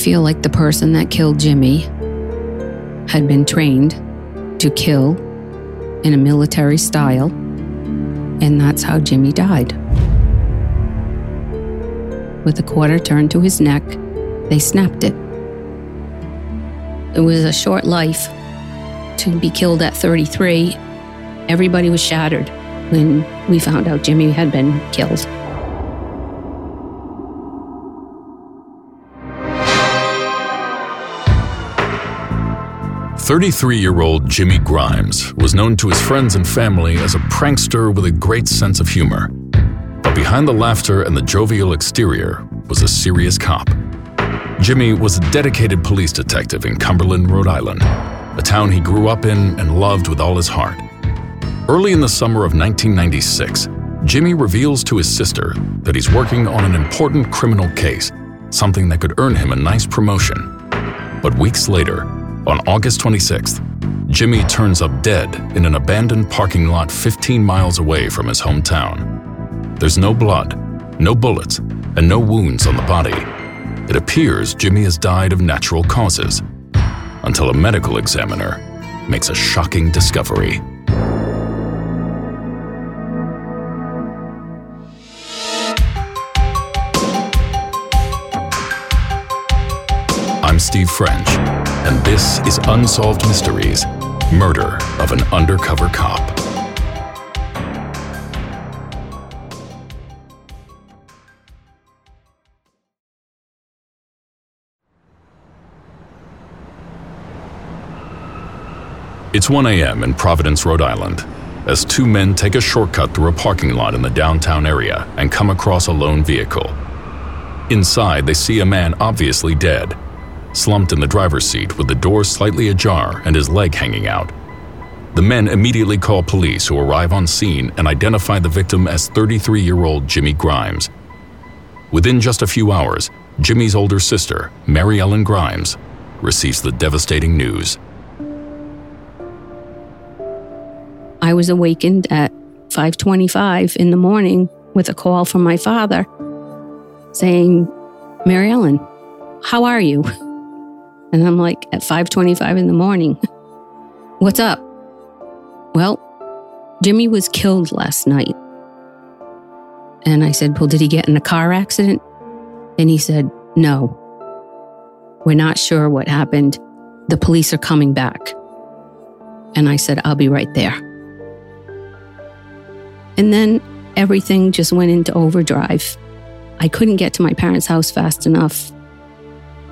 feel like the person that killed Jimmy had been trained to kill in a military style, and that's how Jimmy died. With a quarter turned to his neck, they snapped it. It was a short life. To be killed at 33, everybody was shattered when we found out Jimmy had been killed. 33 year old Jimmy Grimes was known to his friends and family as a prankster with a great sense of humor. But behind the laughter and the jovial exterior was a serious cop. Jimmy was a dedicated police detective in Cumberland, Rhode Island, a town he grew up in and loved with all his heart. Early in the summer of 1996, Jimmy reveals to his sister that he's working on an important criminal case, something that could earn him a nice promotion. But weeks later, on August 26th, Jimmy turns up dead in an abandoned parking lot 15 miles away from his hometown. There's no blood, no bullets, and no wounds on the body. It appears Jimmy has died of natural causes until a medical examiner makes a shocking discovery. I'm Steve French and this is Unsolved Mysteries Murder of an Undercover Cop. It's 1 a.m. in Providence, Rhode Island, as two men take a shortcut through a parking lot in the downtown area and come across a lone vehicle. Inside, they see a man obviously dead slumped in the driver's seat with the door slightly ajar and his leg hanging out. The men immediately call police who arrive on scene and identify the victim as 33 year old Jimmy Grimes. Within just a few hours, Jimmy's older sister, Mary Ellen Grimes, receives the devastating news. I was awakened at 5:25 in the morning with a call from my father saying, "Mary Ellen, how are you?" And I'm like, at 5:25 in the morning, what's up? Well, Jimmy was killed last night. And I said, Well, did he get in a car accident? And he said, No. We're not sure what happened. The police are coming back. And I said, I'll be right there. And then everything just went into overdrive. I couldn't get to my parents' house fast enough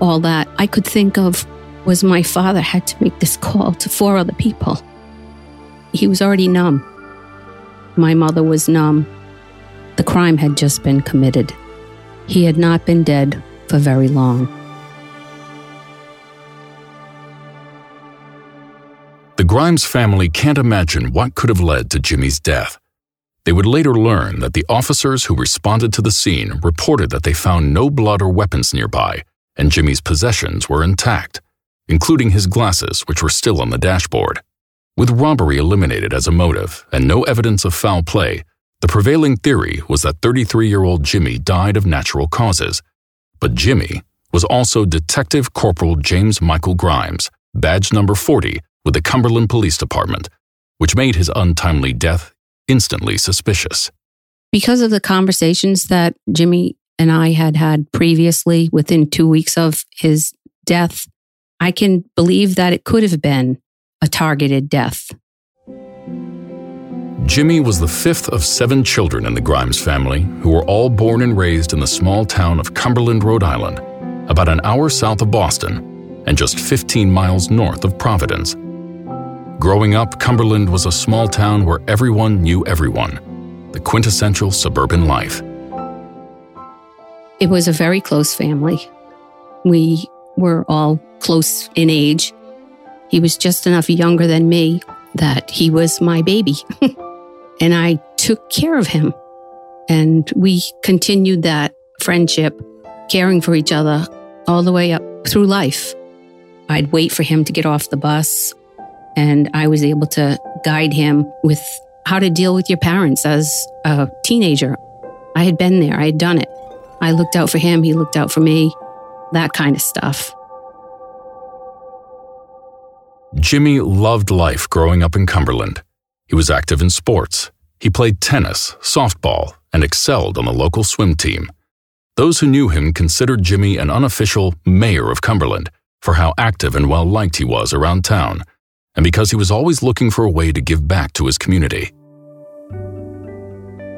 all that I could think of was my father had to make this call to four other people. He was already numb. My mother was numb. The crime had just been committed. He had not been dead for very long. The Grimes family can't imagine what could have led to Jimmy's death. They would later learn that the officers who responded to the scene reported that they found no blood or weapons nearby and Jimmy's possessions were intact, including his glasses, which were still on the dashboard. With robbery eliminated as a motive and no evidence of foul play, the prevailing theory was that 33 year old Jimmy died of natural causes. But Jimmy was also Detective Corporal James Michael Grimes, badge number 40 with the Cumberland Police Department, which made his untimely death instantly suspicious. Because of the conversations that Jimmy and I had had previously within two weeks of his death, I can believe that it could have been a targeted death. Jimmy was the fifth of seven children in the Grimes family, who were all born and raised in the small town of Cumberland, Rhode Island, about an hour south of Boston and just 15 miles north of Providence. Growing up, Cumberland was a small town where everyone knew everyone, the quintessential suburban life. It was a very close family. We were all close in age. He was just enough younger than me that he was my baby. and I took care of him. And we continued that friendship, caring for each other all the way up through life. I'd wait for him to get off the bus, and I was able to guide him with how to deal with your parents as a teenager. I had been there, I had done it. I looked out for him, he looked out for me. that kind of stuff. Jimmy loved life growing up in Cumberland. He was active in sports. He played tennis, softball, and excelled on the local swim team. Those who knew him considered Jimmy an unofficial mayor of Cumberland for how active and well liked he was around town, and because he was always looking for a way to give back to his community.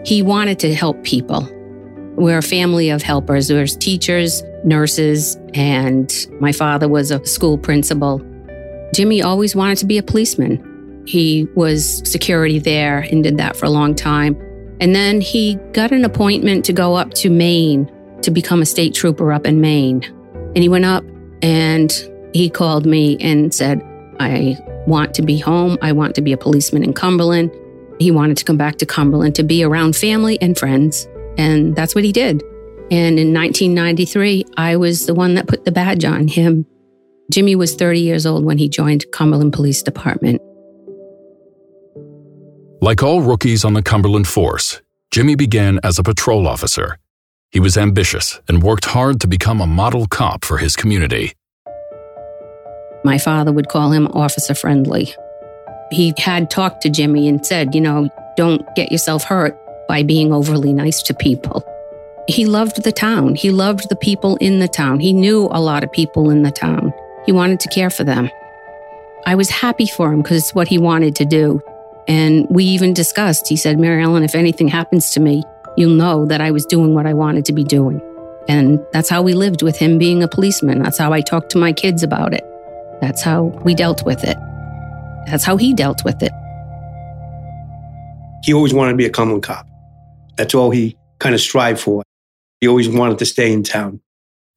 He wanted to help people. We're a family of helpers. There's teachers, nurses, and my father was a school principal. Jimmy always wanted to be a policeman. He was security there and did that for a long time. And then he got an appointment to go up to Maine to become a state trooper up in Maine. And he went up and he called me and said, I want to be home. I want to be a policeman in Cumberland. He wanted to come back to Cumberland to be around family and friends. And that's what he did. And in 1993, I was the one that put the badge on him. Jimmy was 30 years old when he joined Cumberland Police Department. Like all rookies on the Cumberland force, Jimmy began as a patrol officer. He was ambitious and worked hard to become a model cop for his community. My father would call him officer friendly. He had talked to Jimmy and said, you know, don't get yourself hurt by being overly nice to people. He loved the town. He loved the people in the town. He knew a lot of people in the town. He wanted to care for them. I was happy for him because it's what he wanted to do. And we even discussed, he said, Mary Ellen, if anything happens to me, you'll know that I was doing what I wanted to be doing. And that's how we lived with him being a policeman. That's how I talked to my kids about it. That's how we dealt with it. That's how he dealt with it. He always wanted to be a Cumberland cop. That's all he kind of strived for. He always wanted to stay in town.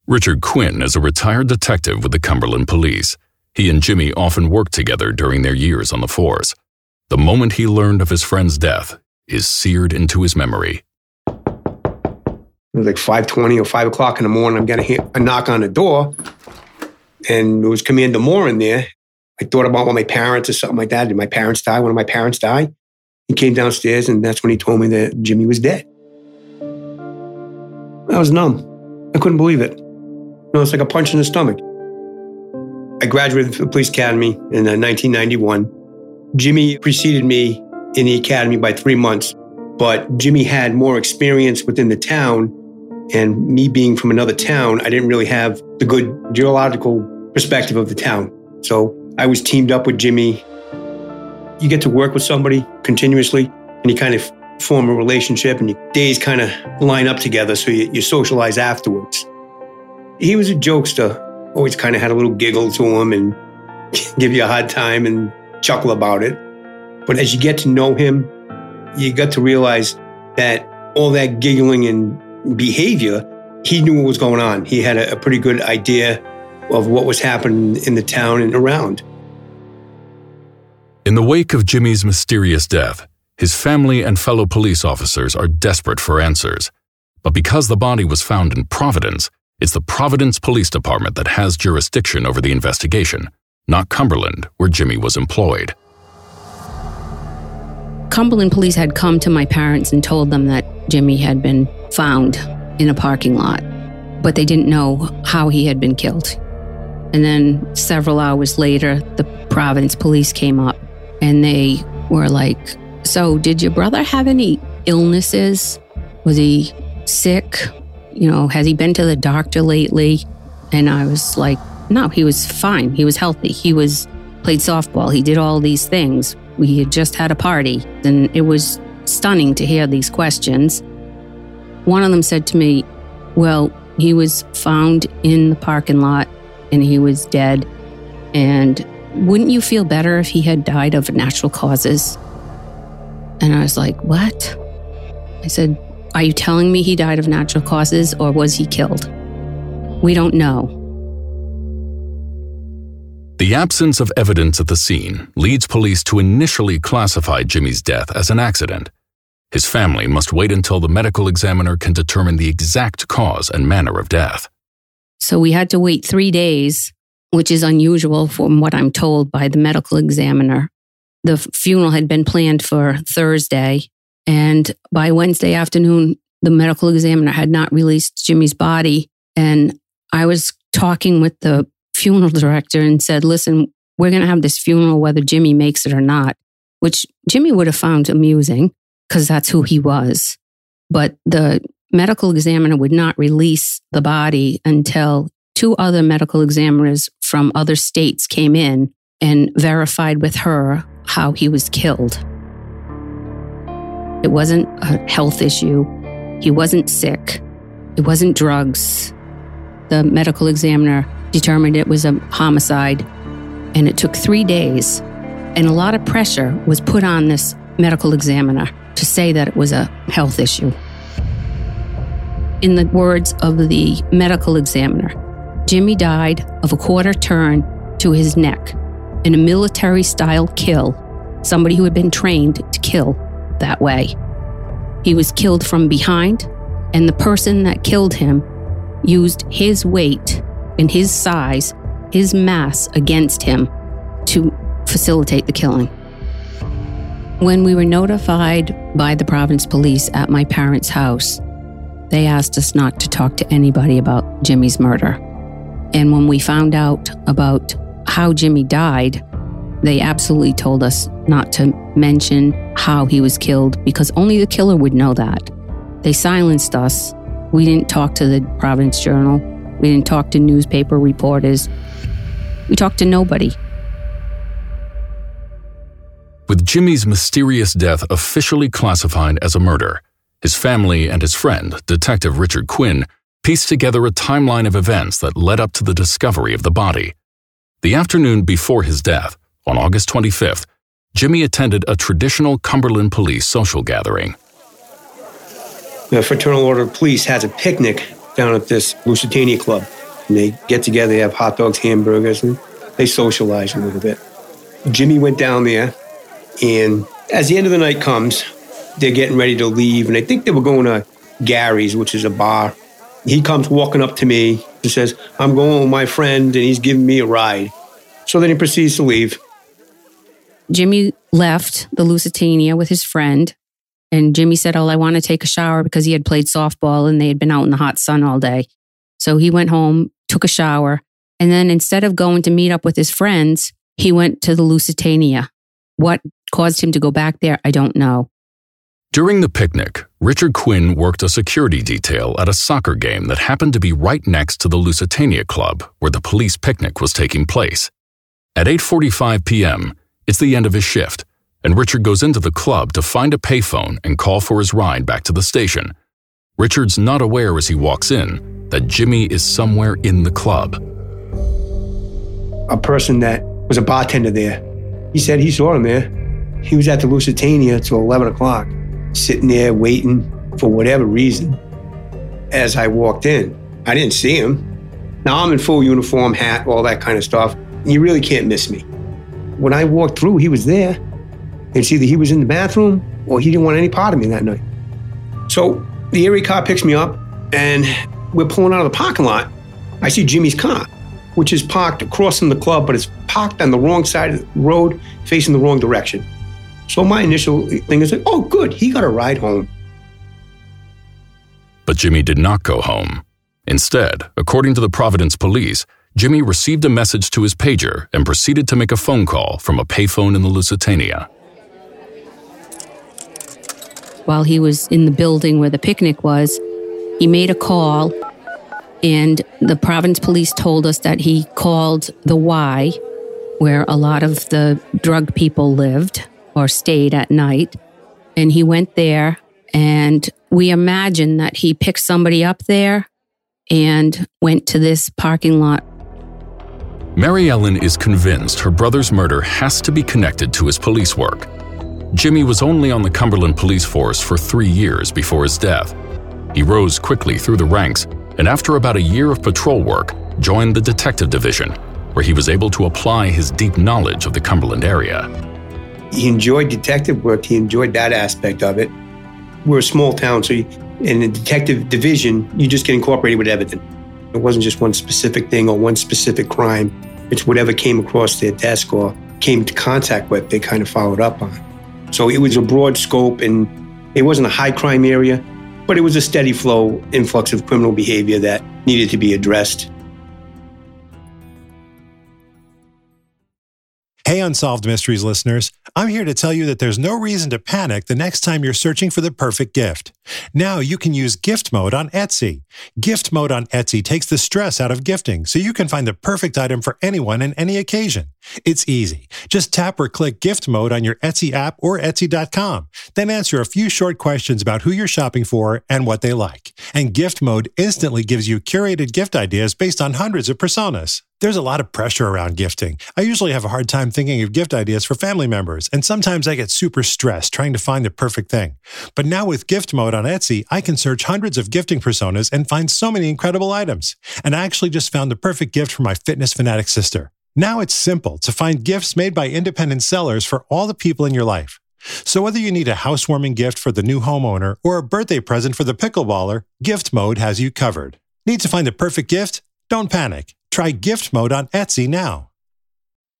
Richard Quinn is a retired detective with the Cumberland Police. He and Jimmy often worked together during their years on the force. The moment he learned of his friend's death is seared into his memory. It was like 5.20 or 5 o'clock in the morning. I'm getting a knock on the door, and it was Commander Moore in there. I thought about one of my parents or something like that. Did my parents die? One of my parents die? He came downstairs, and that's when he told me that Jimmy was dead. I was numb. I couldn't believe it. You know, it's like a punch in the stomach. I graduated from the police academy in 1991. Uh, Jimmy preceded me in the academy by three months, but Jimmy had more experience within the town. And me being from another town, I didn't really have the good geological perspective of the town. So I was teamed up with Jimmy. You get to work with somebody continuously and you kind of form a relationship and your days kind of line up together so you, you socialize afterwards. He was a jokester, always kind of had a little giggle to him and give you a hard time and chuckle about it. But as you get to know him, you got to realize that all that giggling and behavior, he knew what was going on. He had a, a pretty good idea of what was happening in the town and around. In the wake of Jimmy's mysterious death, his family and fellow police officers are desperate for answers. But because the body was found in Providence, it's the Providence Police Department that has jurisdiction over the investigation, not Cumberland, where Jimmy was employed. Cumberland police had come to my parents and told them that Jimmy had been found in a parking lot, but they didn't know how he had been killed. And then several hours later, the Providence police came up and they were like, So, did your brother have any illnesses? Was he sick? You know, has he been to the doctor lately? And I was like, No, he was fine. He was healthy. He was played softball. He did all these things. We had just had a party, and it was stunning to hear these questions. One of them said to me, Well, he was found in the parking lot and he was dead. And wouldn't you feel better if he had died of natural causes? And I was like, What? I said, Are you telling me he died of natural causes or was he killed? We don't know. The absence of evidence at the scene leads police to initially classify Jimmy's death as an accident. His family must wait until the medical examiner can determine the exact cause and manner of death. So we had to wait three days, which is unusual from what I'm told by the medical examiner. The funeral had been planned for Thursday, and by Wednesday afternoon, the medical examiner had not released Jimmy's body. And I was talking with the funeral director and said, listen, we're going to have this funeral whether Jimmy makes it or not, which Jimmy would have found amusing because that's who he was. But the medical examiner would not release the body until two other medical examiners from other states came in and verified with her how he was killed. It wasn't a health issue. He wasn't sick. It wasn't drugs. The medical examiner determined it was a homicide, and it took three days. And a lot of pressure was put on this medical examiner to say that it was a health issue. In the words of the medical examiner, Jimmy died of a quarter turn to his neck in a military style kill, somebody who had been trained to kill that way. He was killed from behind, and the person that killed him used his weight and his size, his mass against him to facilitate the killing. When we were notified by the Providence police at my parents' house, they asked us not to talk to anybody about Jimmy's murder. And when we found out about how Jimmy died, they absolutely told us not to mention how he was killed because only the killer would know that. They silenced us. We didn't talk to the Providence Journal. We didn't talk to newspaper reporters. We talked to nobody. With Jimmy's mysterious death officially classified as a murder, his family and his friend, Detective Richard Quinn, pieced together a timeline of events that led up to the discovery of the body. The afternoon before his death, on August 25th, Jimmy attended a traditional Cumberland police social gathering. The Fraternal Order of Police has a picnic down at this Lusitania Club. And they get together, they have hot dogs, hamburgers, and they socialize a little bit. Jimmy went down there, and as the end of the night comes, they're getting ready to leave, and I think they were going to Gary's, which is a bar. He comes walking up to me and says, I'm going with my friend, and he's giving me a ride. So then he proceeds to leave. Jimmy left the Lusitania with his friend. And Jimmy said, Oh, I want to take a shower because he had played softball and they had been out in the hot sun all day. So he went home, took a shower. And then instead of going to meet up with his friends, he went to the Lusitania. What caused him to go back there, I don't know. During the picnic, Richard Quinn worked a security detail at a soccer game that happened to be right next to the Lusitania Club where the police picnic was taking place. At 8:45 p.m., it's the end of his shift, and Richard goes into the club to find a payphone and call for his ride back to the station. Richard's not aware as he walks in that Jimmy is somewhere in the club. A person that was a bartender there, he said he saw him there. He was at the Lusitania till 11 o'clock sitting there waiting for whatever reason. As I walked in, I didn't see him. Now I'm in full uniform, hat, all that kind of stuff. You really can't miss me. When I walked through, he was there. It's either he was in the bathroom or he didn't want any part of me that night. So the area car picks me up and we're pulling out of the parking lot. I see Jimmy's car, which is parked across from the club, but it's parked on the wrong side of the road, facing the wrong direction. So my initial thing is like, oh, good, he got a ride home. But Jimmy did not go home. Instead, according to the Providence police, Jimmy received a message to his pager and proceeded to make a phone call from a payphone in the Lusitania. While he was in the building where the picnic was, he made a call, and the Providence police told us that he called the Y, where a lot of the drug people lived or stayed at night. And he went there, and we imagine that he picked somebody up there and went to this parking lot. Mary Ellen is convinced her brother's murder has to be connected to his police work. Jimmy was only on the Cumberland police force for three years before his death. He rose quickly through the ranks and, after about a year of patrol work, joined the detective division, where he was able to apply his deep knowledge of the Cumberland area. He enjoyed detective work. He enjoyed that aspect of it. We're a small town, so you, in the detective division, you just get incorporated with everything. It wasn't just one specific thing or one specific crime. It's whatever came across their desk or came into contact with, they kind of followed up on. So it was a broad scope and it wasn't a high crime area, but it was a steady flow influx of criminal behavior that needed to be addressed. Hey, Unsolved Mysteries listeners. I'm here to tell you that there's no reason to panic the next time you're searching for the perfect gift. Now you can use gift mode on Etsy. Gift mode on Etsy takes the stress out of gifting so you can find the perfect item for anyone and any occasion. It's easy. Just tap or click gift mode on your Etsy app or Etsy.com. Then answer a few short questions about who you're shopping for and what they like. And gift mode instantly gives you curated gift ideas based on hundreds of personas. There's a lot of pressure around gifting. I usually have a hard time thinking of gift ideas for family members, and sometimes I get super stressed trying to find the perfect thing. But now with gift mode on Etsy, I can search hundreds of gifting personas and find so many incredible items. And I actually just found the perfect gift for my fitness fanatic sister. Now it's simple to find gifts made by independent sellers for all the people in your life. So whether you need a housewarming gift for the new homeowner or a birthday present for the pickleballer, gift mode has you covered. Need to find the perfect gift? Don't panic. Try gift mode on Etsy now.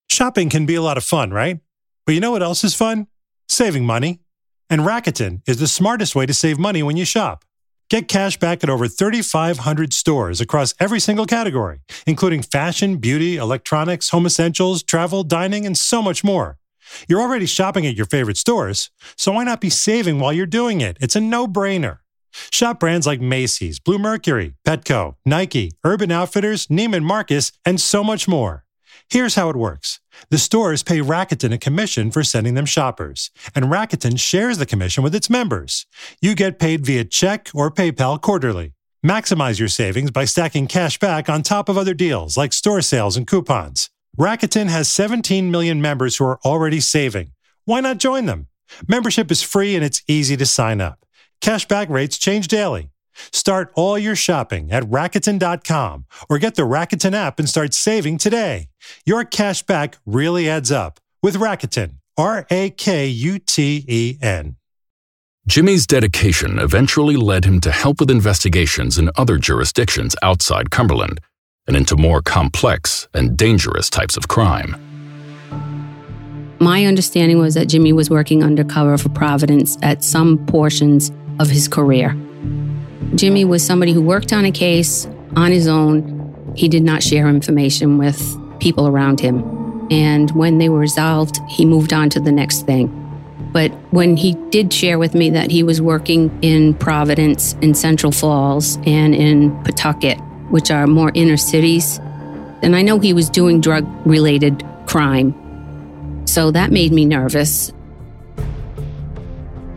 Shopping can be a lot of fun, right? But you know what else is fun? Saving money. And Rakuten is the smartest way to save money when you shop. Get cash back at over 3,500 stores across every single category, including fashion, beauty, electronics, home essentials, travel, dining, and so much more. You're already shopping at your favorite stores, so why not be saving while you're doing it? It's a no brainer. Shop brands like Macy's, Bluemercury, Petco, Nike, Urban Outfitters, Neiman Marcus, and so much more. Here's how it works. The stores pay Rakuten a commission for sending them shoppers, and Rakuten shares the commission with its members. You get paid via check or PayPal quarterly. Maximize your savings by stacking cash back on top of other deals like store sales and coupons. Rakuten has 17 million members who are already saving. Why not join them? Membership is free and it's easy to sign up. Cashback rates change daily. Start all your shopping at Rakuten.com or get the Rakuten app and start saving today. Your cashback really adds up with Rakuten. R A K U T E N. Jimmy's dedication eventually led him to help with investigations in other jurisdictions outside Cumberland and into more complex and dangerous types of crime. My understanding was that Jimmy was working undercover for Providence at some portions of his career. Jimmy was somebody who worked on a case on his own. He did not share information with people around him. And when they were resolved, he moved on to the next thing. But when he did share with me that he was working in Providence, in Central Falls, and in Pawtucket, which are more inner cities, then I know he was doing drug related crime. So that made me nervous.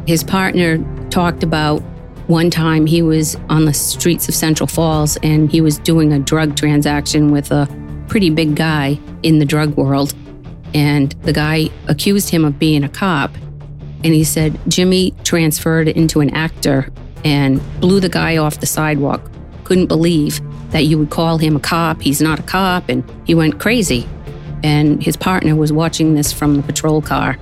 His partner talked about one time he was on the streets of Central Falls and he was doing a drug transaction with a pretty big guy in the drug world. And the guy accused him of being a cop. And he said Jimmy transferred into an actor and blew the guy off the sidewalk. Couldn't believe that you would call him a cop. He's not a cop. And he went crazy. And his partner was watching this from the patrol car.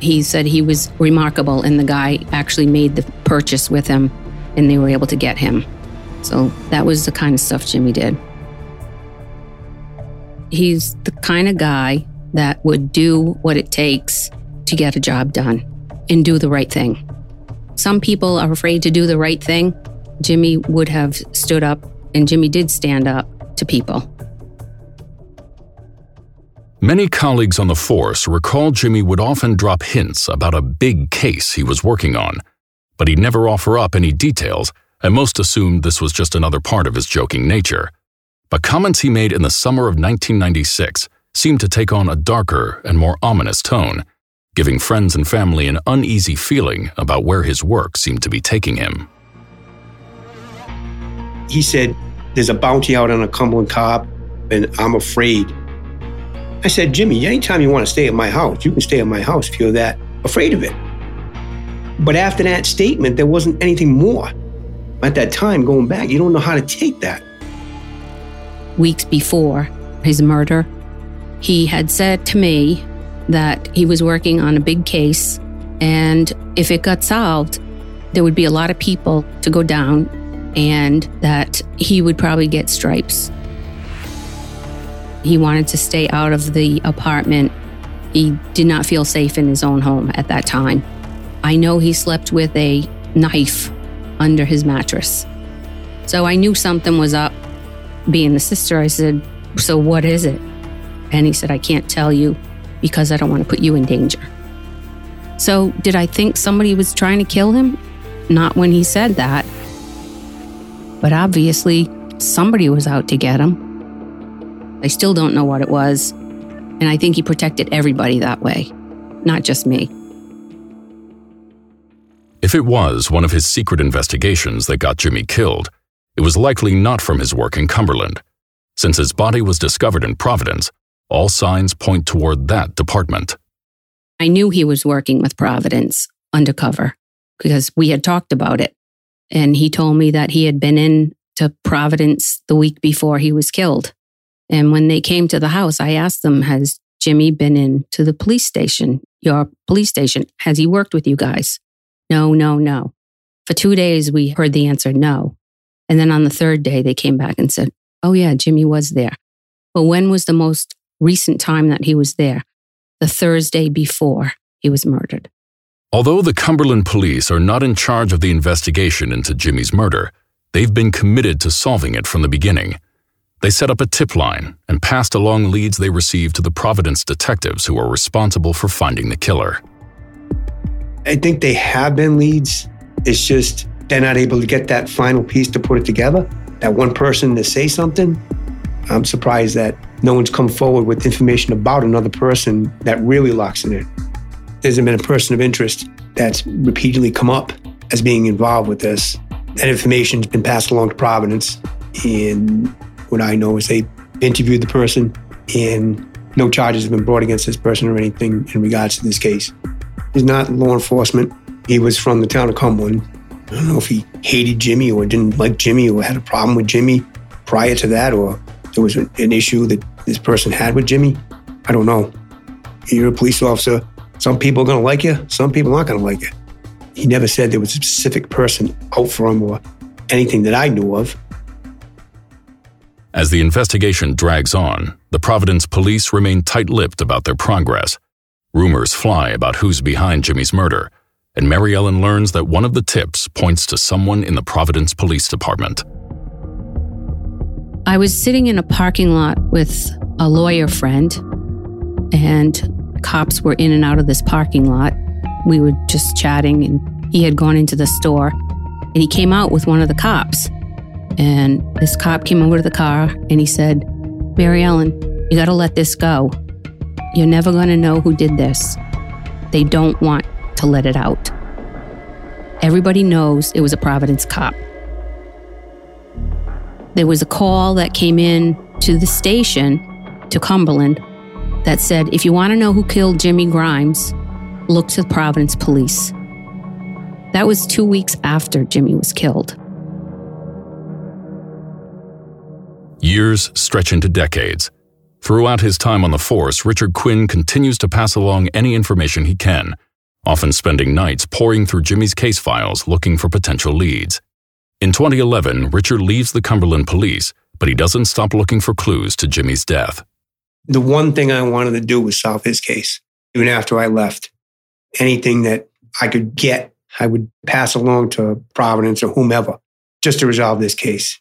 He said he was remarkable, and the guy actually made the purchase with him, and they were able to get him. So that was the kind of stuff Jimmy did. He's the kind of guy that would do what it takes to get a job done and do the right thing. Some people are afraid to do the right thing. Jimmy would have stood up, and Jimmy did stand up to people. Many colleagues on the force recall Jimmy would often drop hints about a big case he was working on, but he'd never offer up any details, and most assumed this was just another part of his joking nature. But comments he made in the summer of 1996 seemed to take on a darker and more ominous tone, giving friends and family an uneasy feeling about where his work seemed to be taking him. He said, There's a bounty out on a Cumberland cop, and I'm afraid. I said, Jimmy, anytime you want to stay at my house, you can stay at my house if you're that afraid of it. But after that statement, there wasn't anything more. At that time, going back, you don't know how to take that. Weeks before his murder, he had said to me that he was working on a big case, and if it got solved, there would be a lot of people to go down, and that he would probably get stripes. He wanted to stay out of the apartment. He did not feel safe in his own home at that time. I know he slept with a knife under his mattress. So I knew something was up. Being the sister, I said, So what is it? And he said, I can't tell you because I don't want to put you in danger. So, did I think somebody was trying to kill him? Not when he said that. But obviously, somebody was out to get him. I still don't know what it was. And I think he protected everybody that way, not just me. If it was one of his secret investigations that got Jimmy killed, it was likely not from his work in Cumberland. Since his body was discovered in Providence, all signs point toward that department. I knew he was working with Providence undercover because we had talked about it. And he told me that he had been in to Providence the week before he was killed. And when they came to the house, I asked them, Has Jimmy been in to the police station, your police station? Has he worked with you guys? No, no, no. For two days, we heard the answer no. And then on the third day, they came back and said, Oh, yeah, Jimmy was there. But when was the most recent time that he was there? The Thursday before he was murdered. Although the Cumberland police are not in charge of the investigation into Jimmy's murder, they've been committed to solving it from the beginning. They set up a tip line and passed along leads they received to the Providence detectives who are responsible for finding the killer. I think they have been leads. It's just they're not able to get that final piece to put it together. That one person to say something. I'm surprised that no one's come forward with information about another person that really locks it in. There hasn't been a person of interest that's repeatedly come up as being involved with this. That information's been passed along to Providence, and what I know is they interviewed the person, and no charges have been brought against this person or anything in regards to this case. He's not law enforcement. He was from the town of Cumberland. I don't know if he hated Jimmy or didn't like Jimmy or had a problem with Jimmy prior to that, or there was an issue that this person had with Jimmy. I don't know. You're a police officer. Some people are going to like you, some people aren't going to like you. He never said there was a specific person out for him or anything that I knew of. As the investigation drags on, the Providence police remain tight lipped about their progress. Rumors fly about who's behind Jimmy's murder, and Mary Ellen learns that one of the tips points to someone in the Providence Police Department. I was sitting in a parking lot with a lawyer friend, and cops were in and out of this parking lot. We were just chatting, and he had gone into the store, and he came out with one of the cops. And this cop came over to the car and he said, Mary Ellen, you got to let this go. You're never going to know who did this. They don't want to let it out. Everybody knows it was a Providence cop. There was a call that came in to the station to Cumberland that said, if you want to know who killed Jimmy Grimes, look to the Providence police. That was two weeks after Jimmy was killed. Years stretch into decades. Throughout his time on the force, Richard Quinn continues to pass along any information he can, often spending nights poring through Jimmy's case files looking for potential leads. In 2011, Richard leaves the Cumberland police, but he doesn't stop looking for clues to Jimmy's death. The one thing I wanted to do was solve his case, even after I left. Anything that I could get, I would pass along to Providence or whomever just to resolve this case,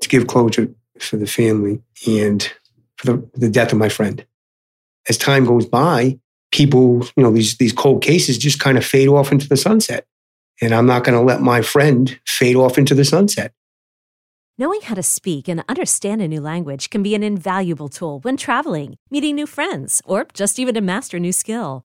to give closure for the family and the, the death of my friend. As time goes by, people, you know, these, these cold cases just kind of fade off into the sunset. And I'm not going to let my friend fade off into the sunset. Knowing how to speak and understand a new language can be an invaluable tool when traveling, meeting new friends, or just even to master a new skill.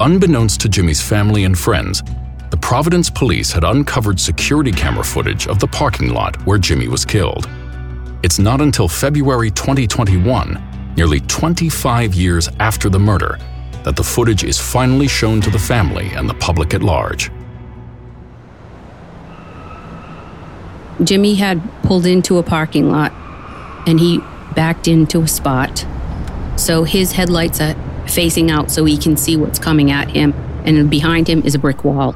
Unbeknownst to Jimmy's family and friends, the Providence police had uncovered security camera footage of the parking lot where Jimmy was killed. It's not until February 2021, nearly 25 years after the murder, that the footage is finally shown to the family and the public at large. Jimmy had pulled into a parking lot and he backed into a spot. So his headlights facing out so he can see what's coming at him, and behind him is a brick wall.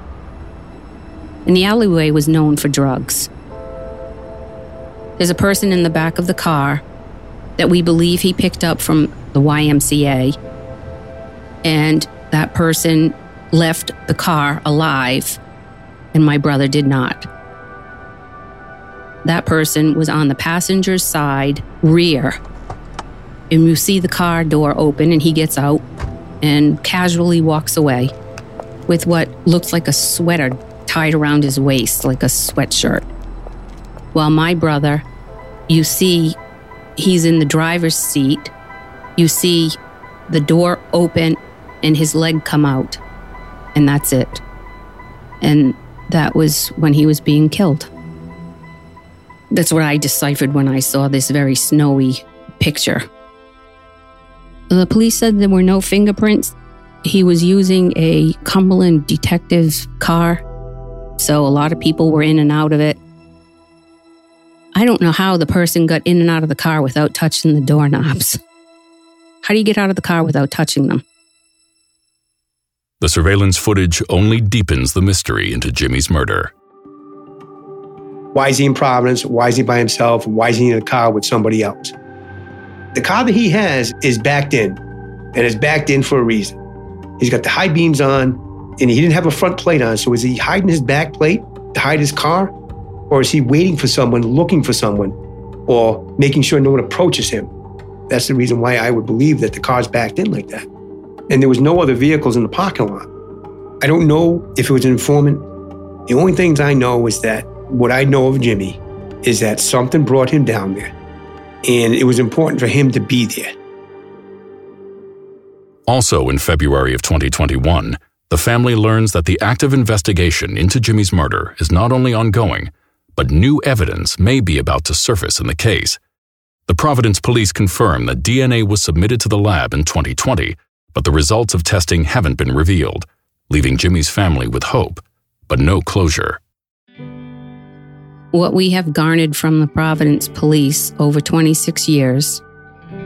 And the alleyway was known for drugs. There's a person in the back of the car that we believe he picked up from the YMCA, and that person left the car alive, and my brother did not. That person was on the passenger's side rear. And you see the car door open, and he gets out and casually walks away with what looks like a sweater tied around his waist, like a sweatshirt. While my brother, you see he's in the driver's seat, you see the door open and his leg come out, and that's it. And that was when he was being killed. That's what I deciphered when I saw this very snowy picture. The police said there were no fingerprints. He was using a Cumberland detective car, so a lot of people were in and out of it. I don't know how the person got in and out of the car without touching the doorknobs. How do you get out of the car without touching them? The surveillance footage only deepens the mystery into Jimmy's murder. Why is he in Providence? Why is he by himself? Why is he in a car with somebody else? The car that he has is backed in, and it's backed in for a reason. He's got the high beams on, and he didn't have a front plate on. So is he hiding his back plate to hide his car? Or is he waiting for someone, looking for someone, or making sure no one approaches him? That's the reason why I would believe that the car's backed in like that. And there was no other vehicles in the parking lot. I don't know if it was an informant. The only things I know is that what I know of Jimmy is that something brought him down there, and it was important for him to be there. Also, in February of 2021, the family learns that the active investigation into Jimmy's murder is not only ongoing, but new evidence may be about to surface in the case. The Providence police confirm that DNA was submitted to the lab in 2020, but the results of testing haven't been revealed, leaving Jimmy's family with hope, but no closure. What we have garnered from the Providence police over 26 years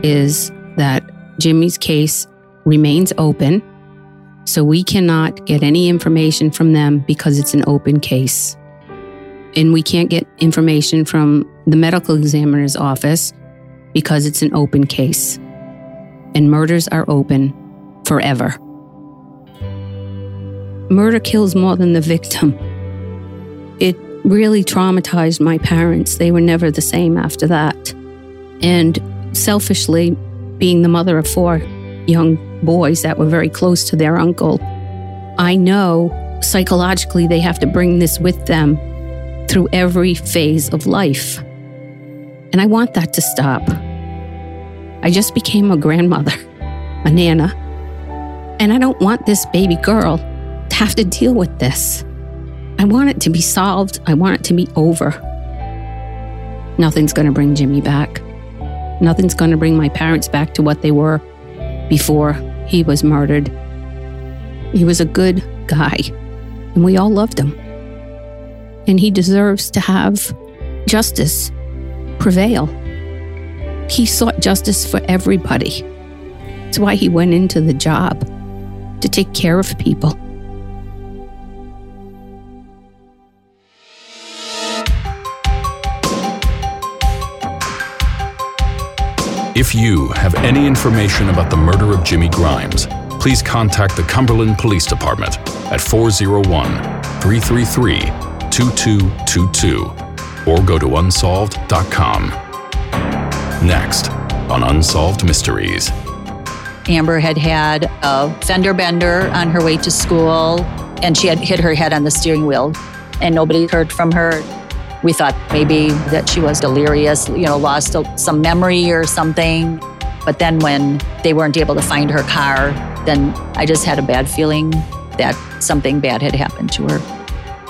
is that Jimmy's case remains open, so we cannot get any information from them because it's an open case. And we can't get information from the medical examiner's office because it's an open case. And murders are open forever. Murder kills more than the victim. Really traumatized my parents. They were never the same after that. And selfishly, being the mother of four young boys that were very close to their uncle, I know psychologically they have to bring this with them through every phase of life. And I want that to stop. I just became a grandmother, a nana, and I don't want this baby girl to have to deal with this. I want it to be solved. I want it to be over. Nothing's going to bring Jimmy back. Nothing's going to bring my parents back to what they were before he was murdered. He was a good guy, and we all loved him. And he deserves to have justice prevail. He sought justice for everybody. That's why he went into the job to take care of people. If you have any information about the murder of Jimmy Grimes, please contact the Cumberland Police Department at 401 333 2222 or go to unsolved.com. Next on Unsolved Mysteries. Amber had had a fender bender on her way to school, and she had hit her head on the steering wheel, and nobody heard from her. We thought maybe that she was delirious, you know, lost some memory or something. But then when they weren't able to find her car, then I just had a bad feeling that something bad had happened to her.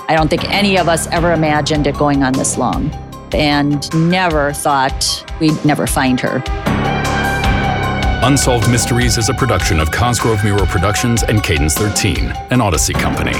I don't think any of us ever imagined it going on this long and never thought we'd never find her. Unsolved Mysteries is a production of Cosgrove Meurer Productions and Cadence 13, an Odyssey company.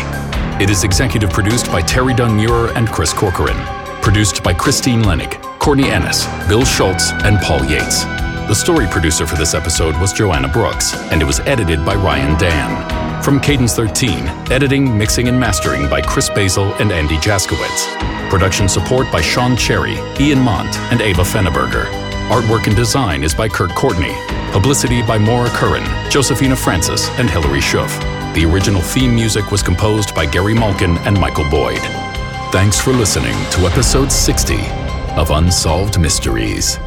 It is executive produced by Terry Dunn Meurer and Chris Corcoran. Produced by Christine Lenig, Courtney Ennis, Bill Schultz, and Paul Yates. The story producer for this episode was Joanna Brooks, and it was edited by Ryan Dan. From Cadence 13, editing, mixing, and mastering by Chris Basil and Andy Jaskowitz. Production support by Sean Cherry, Ian Mont, and Ava Fenneberger. Artwork and design is by Kurt Courtney. Publicity by Maura Curran, Josephina Francis, and Hilary Schuff. The original theme music was composed by Gary Malkin and Michael Boyd. Thanks for listening to episode 60 of Unsolved Mysteries.